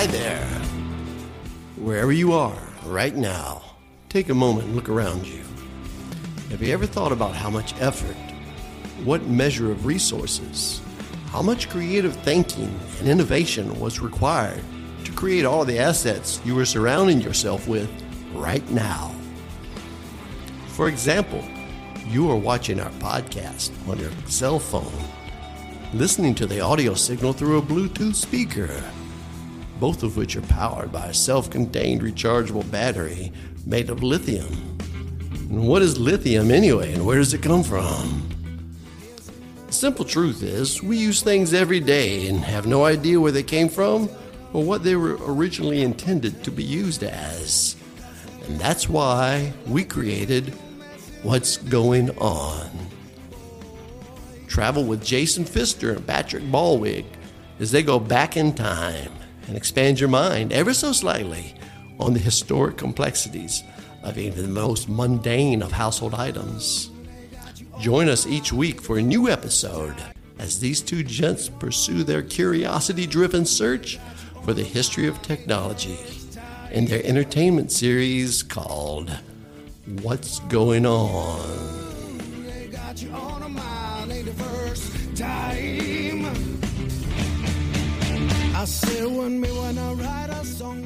Hi there. Wherever you are right now, take a moment and look around you. Have you ever thought about how much effort, what measure of resources, how much creative thinking and innovation was required to create all the assets you are surrounding yourself with right now? For example, you are watching our podcast on your cell phone, listening to the audio signal through a Bluetooth speaker, both of which are powered by a self contained rechargeable battery made of lithium. And what is lithium anyway, and where does it come from? The simple truth is, we use things every day and have no idea where they came from or what they were originally intended to be used as. And that's why we created What's Going On. Travel with Jason Pfister and Patrick Ballwig as they go back in time and expand your mind ever so slightly on the historic complexities of even the most mundane of household items. Join us each week for a new episode as these two gents pursue their curiosity driven search for the history of technology in their entertainment series called What's Going On? Me I write a song,